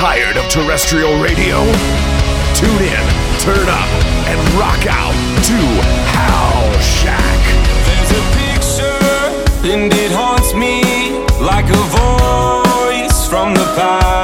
Tired of terrestrial radio? Tune in, turn up, and rock out to Howl Shack. There's a picture, and it haunts me like a voice from the past.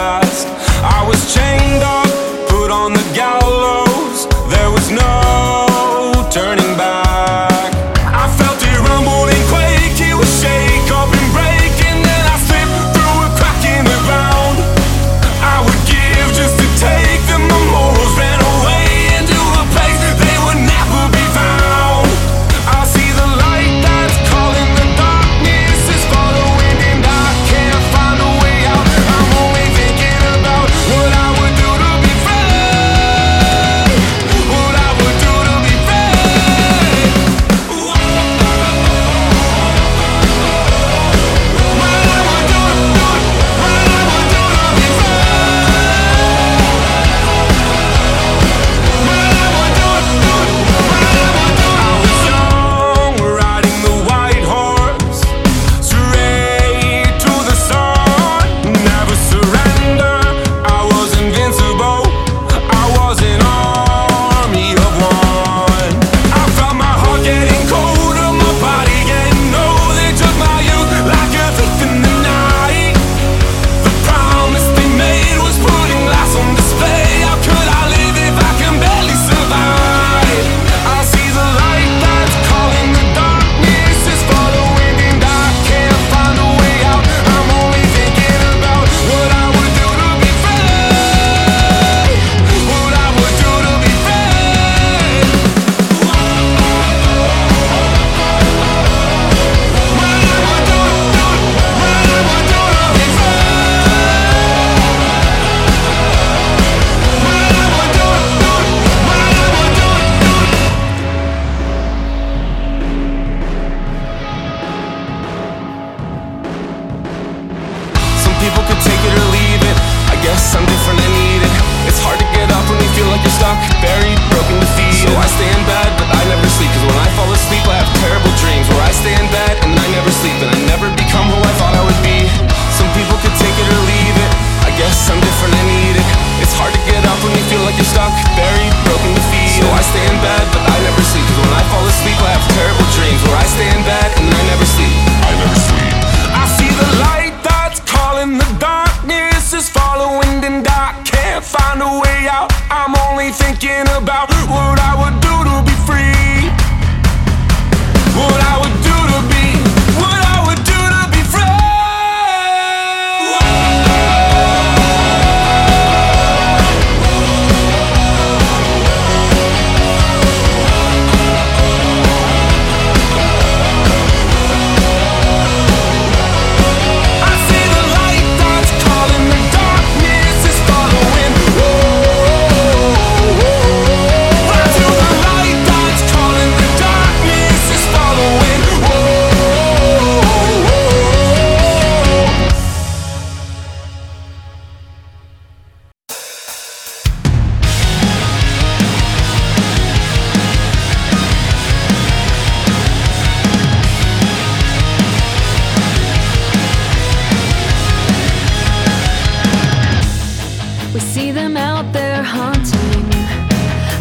We see them out there haunting.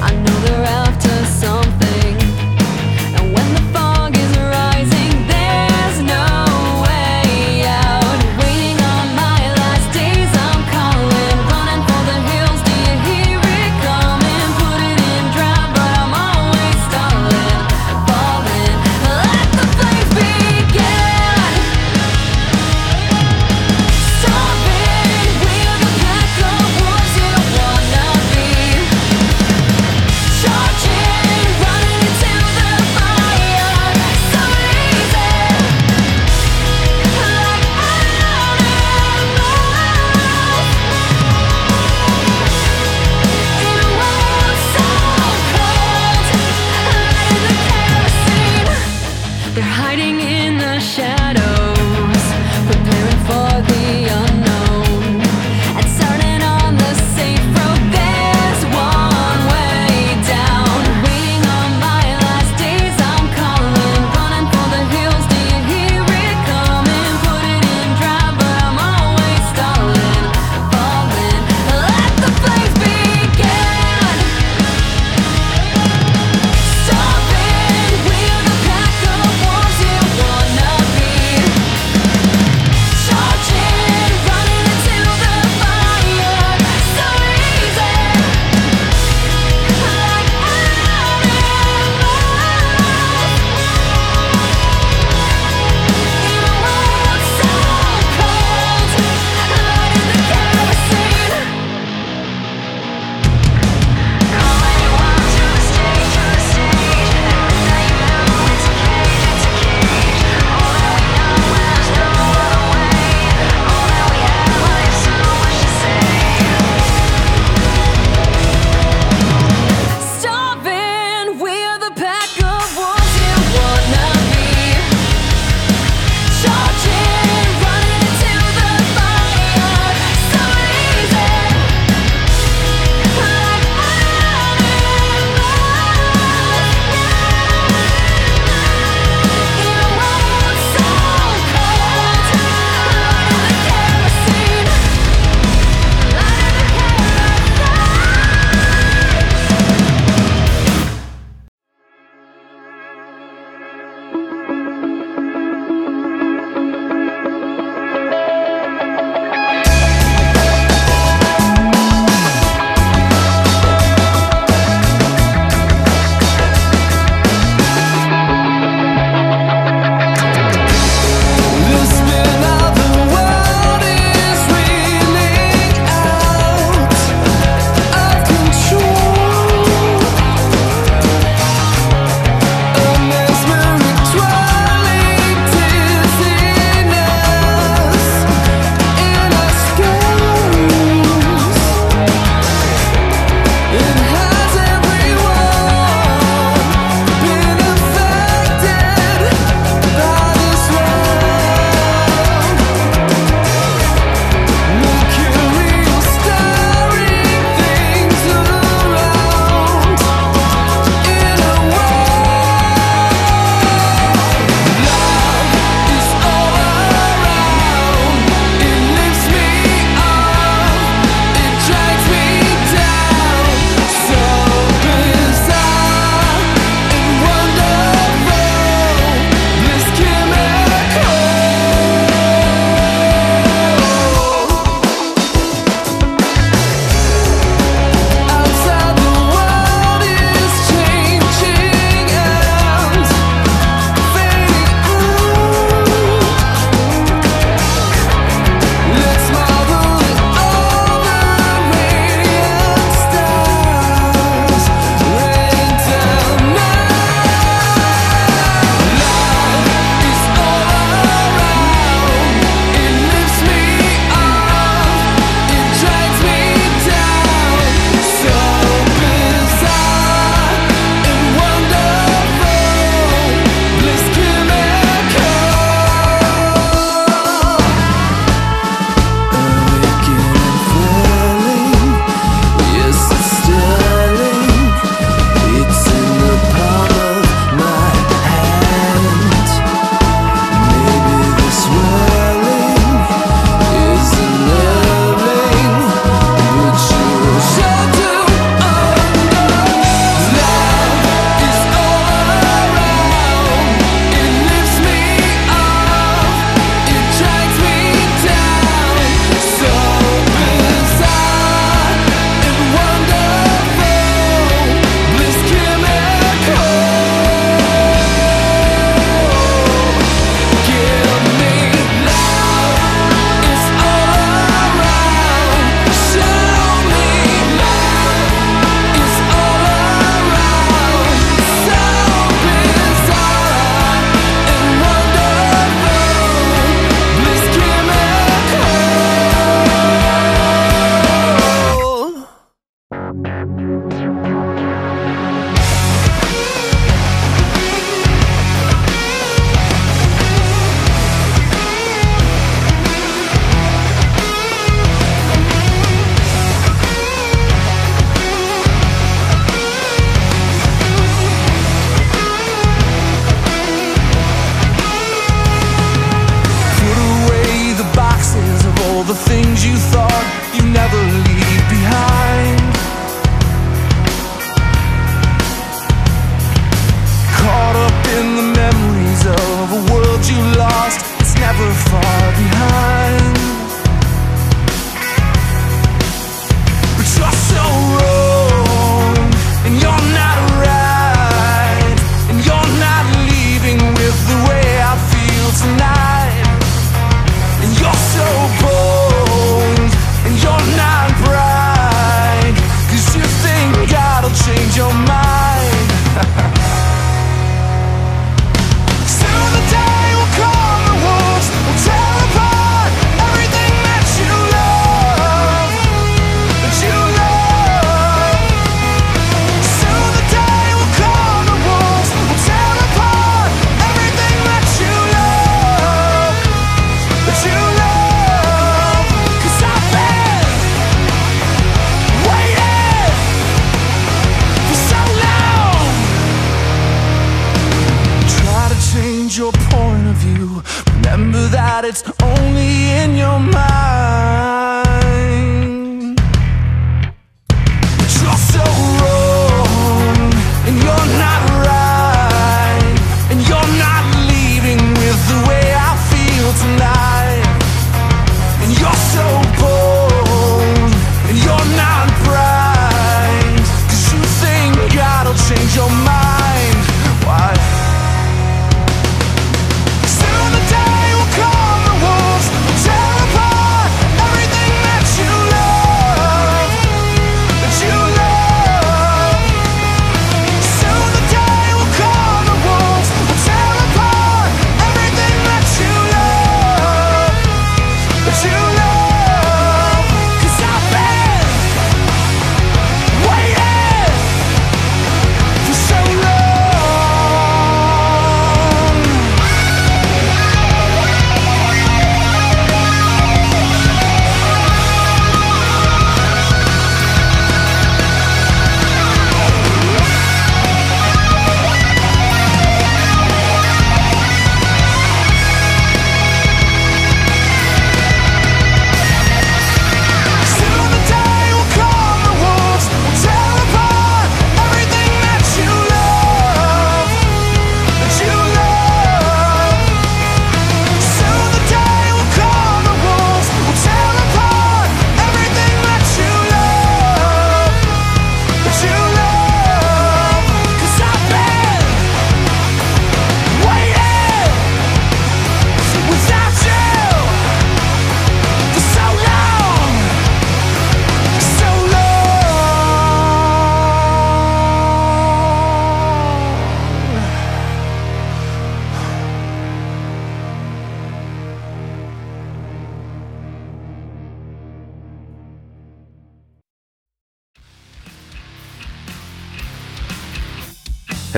I know they're after.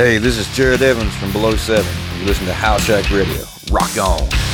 Hey, this is Jared Evans from Below 7. You listen to House Shack Radio. Rock on.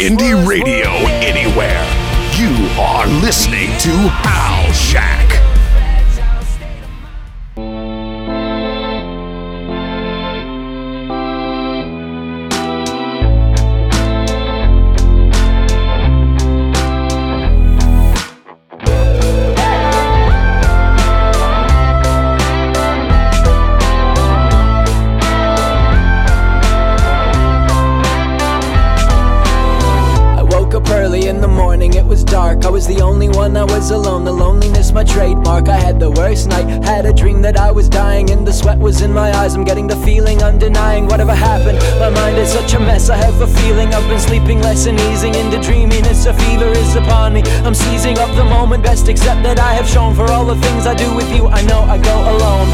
Indie radio and easing into dreaminess. A fever is upon me. I'm seizing up the moment, best accept that I have shown for all the things I do with you. I know I go alone.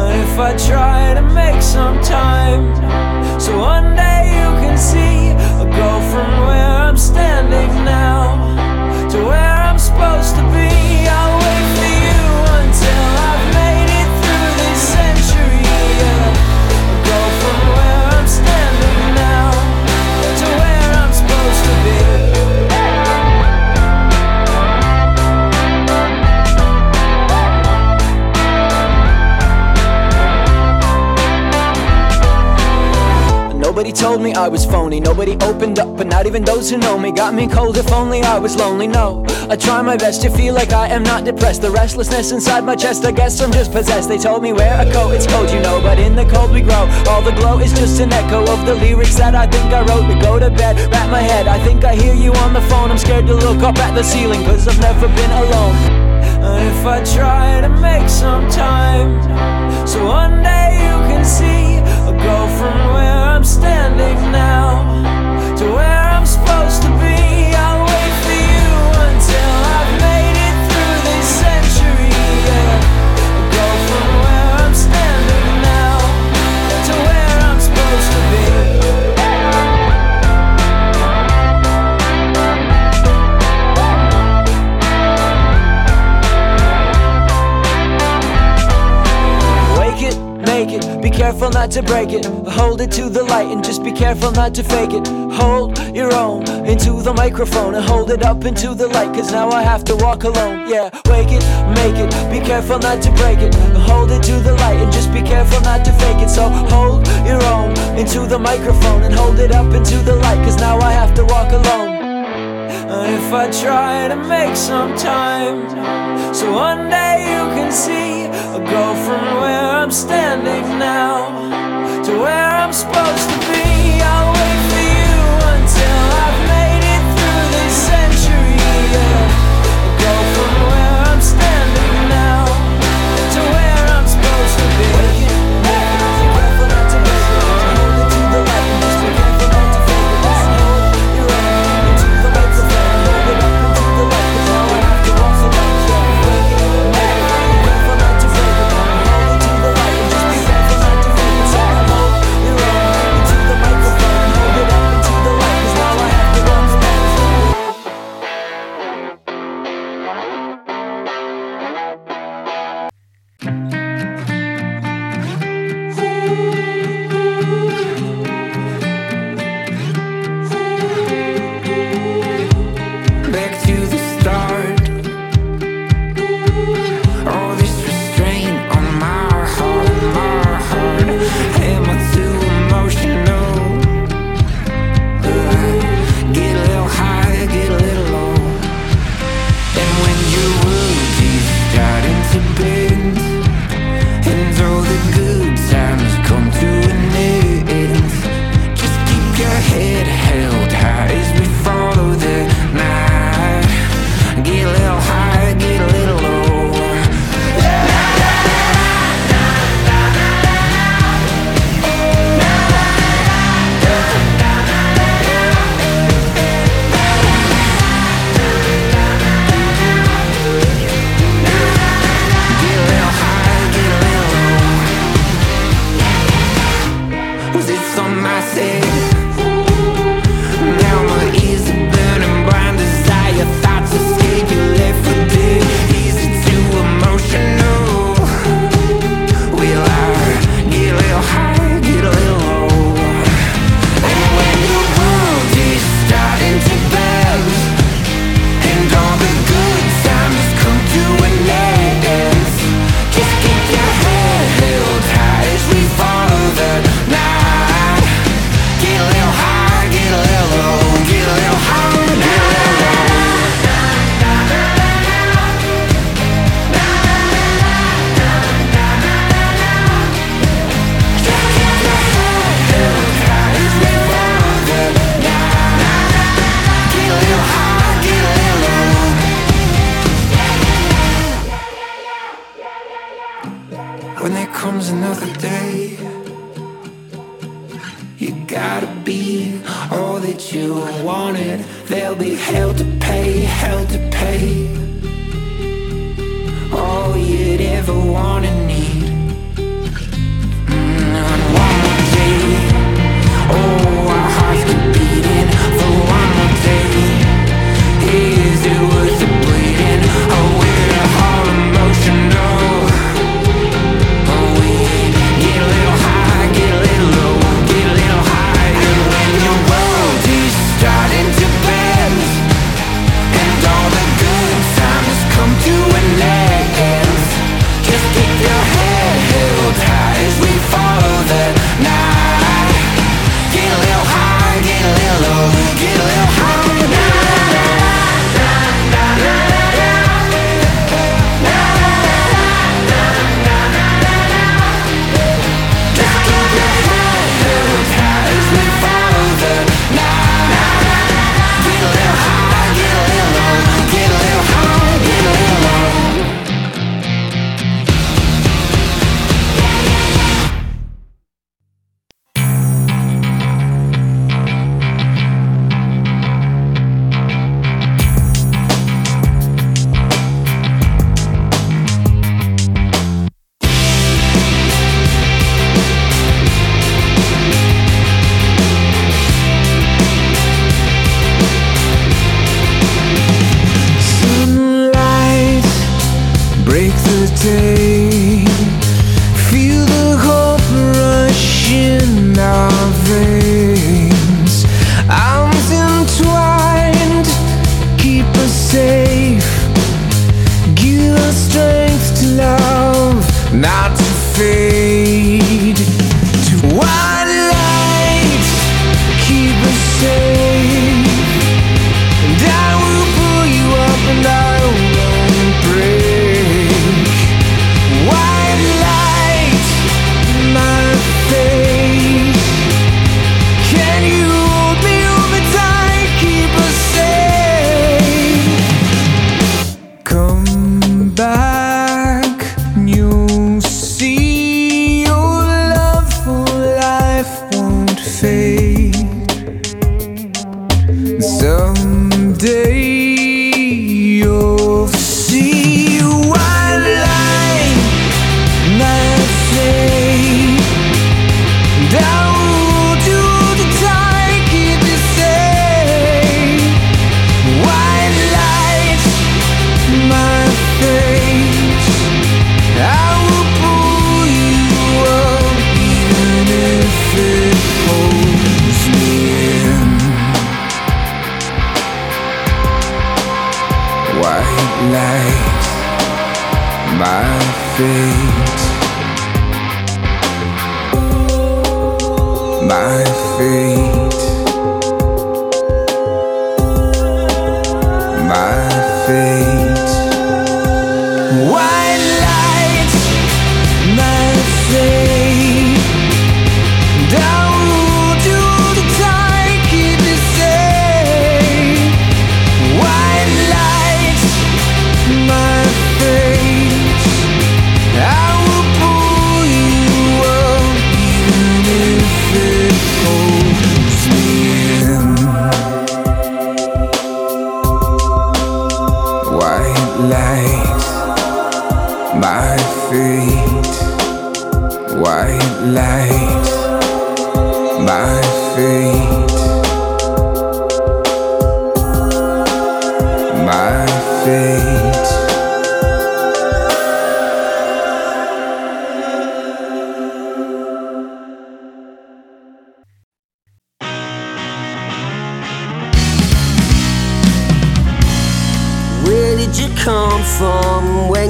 And if I try to make some time, so one day you can see I go from where I'm standing now to where I'm supposed to be. Nobody told me I was phony. Nobody opened up, but not even those who know me got me cold. If only I was lonely. No, I try my best to feel like I am not depressed. The restlessness inside my chest, I guess I'm just possessed. They told me where I go, it's cold, you know, but in the cold we grow. All the glow is just an echo of the lyrics that I think I wrote. To go to bed, wrap my head. I think I hear you on the phone. I'm scared to look up at the ceiling, cause I've never been alone. And if I try to make some time, so one day you can see go from where I'm standing now to where I'm supposed to be. Not to break it. Hold it to the light and just be careful not to fake it. Hold your own into the microphone and hold it up into the light, cause now I have to walk alone. Yeah, wake it, make it, be careful not to break it. Hold it to the light and just be careful not to fake it. So hold your own into the microphone and hold it up into the light, cause now I have to walk alone. If I try to make some time, so one day you can see I'll go from where I'm standing now to where I'm supposed to be. I'll wait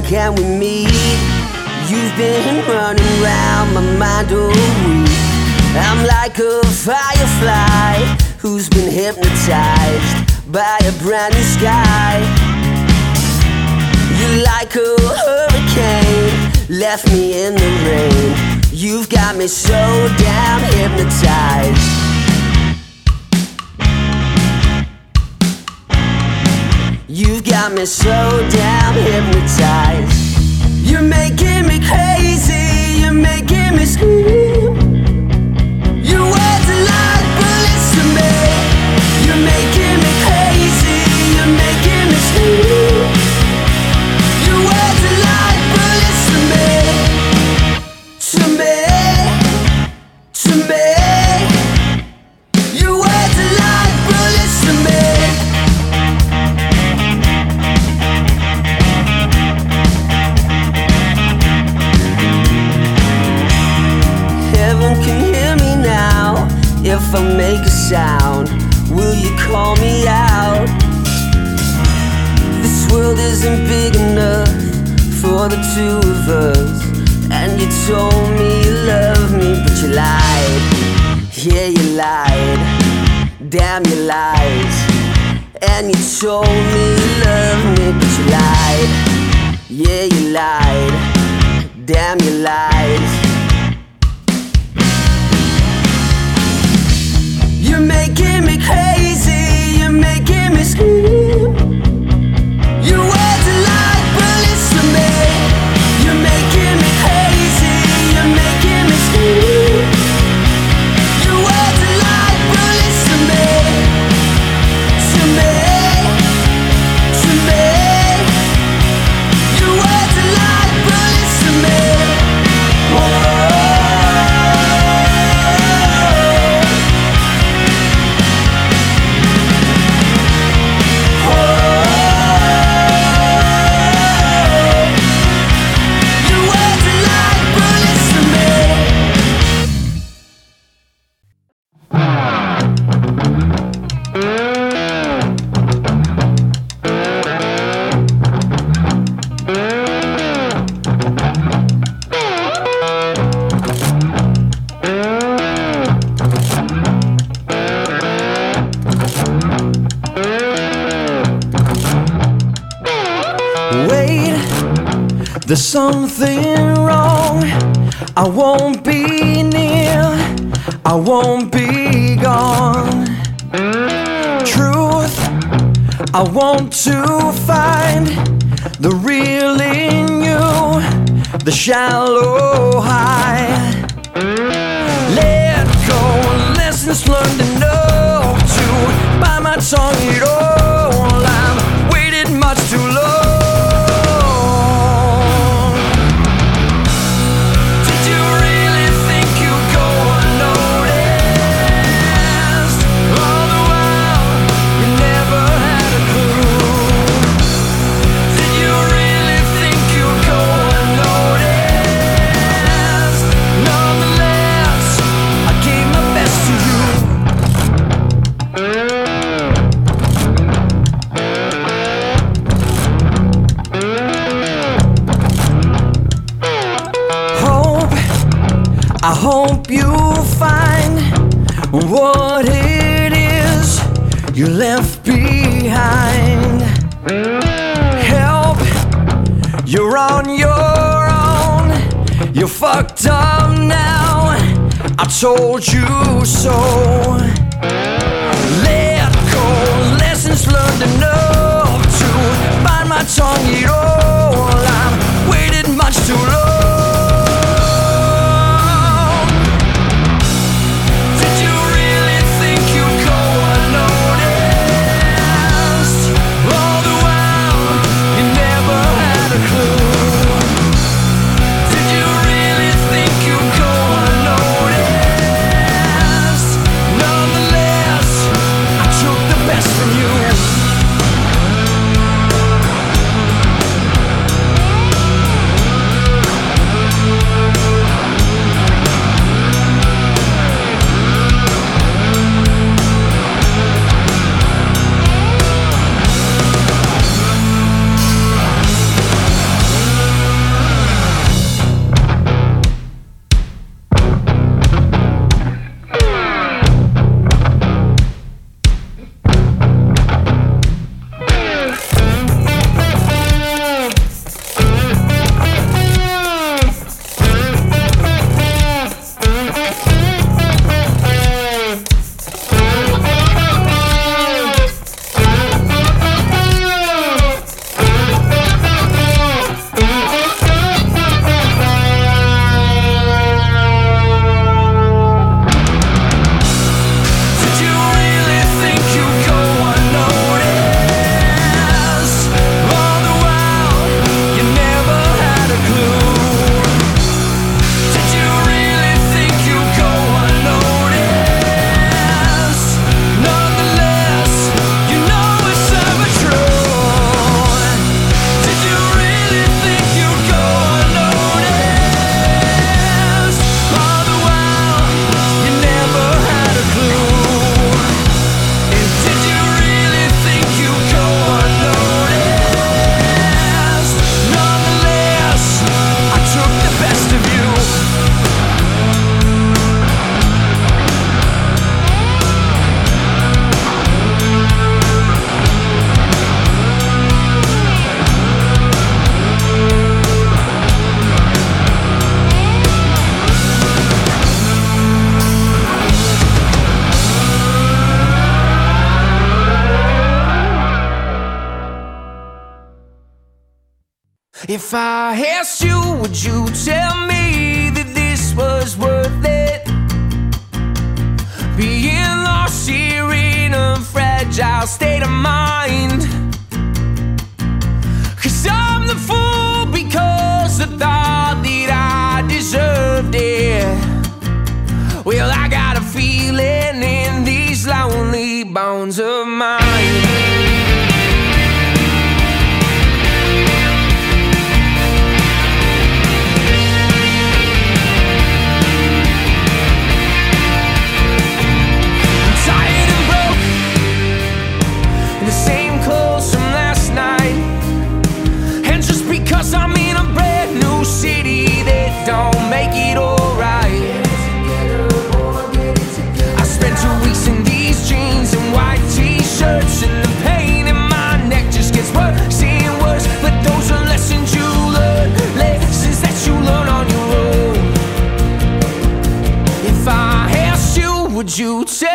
can we meet? You've been running round my mind all week. I'm like a firefly who's been hypnotized by a brand new sky. You're like a hurricane, left me in the rain. You've got me so damn hypnotized. You've got me so damn hypnotized. You're making me crazy, you're making me scream. I make a sound, will you call me out? This world isn't big enough for the two of us. And you told me you love me, but you lied. Yeah, you lied. Damn, you lied. And you told me you love me, but you lied. Yeah, you lied. Damn, you lied. You're making me crazy, I want to find the real in you, the shallow high. Let go, lessons learned know to bite my tongue at all. Told you so. and the pain in my neck just gets worse and worse. But those are lessons you learn, lessons that you learn on your own. If I asked you, would you tell?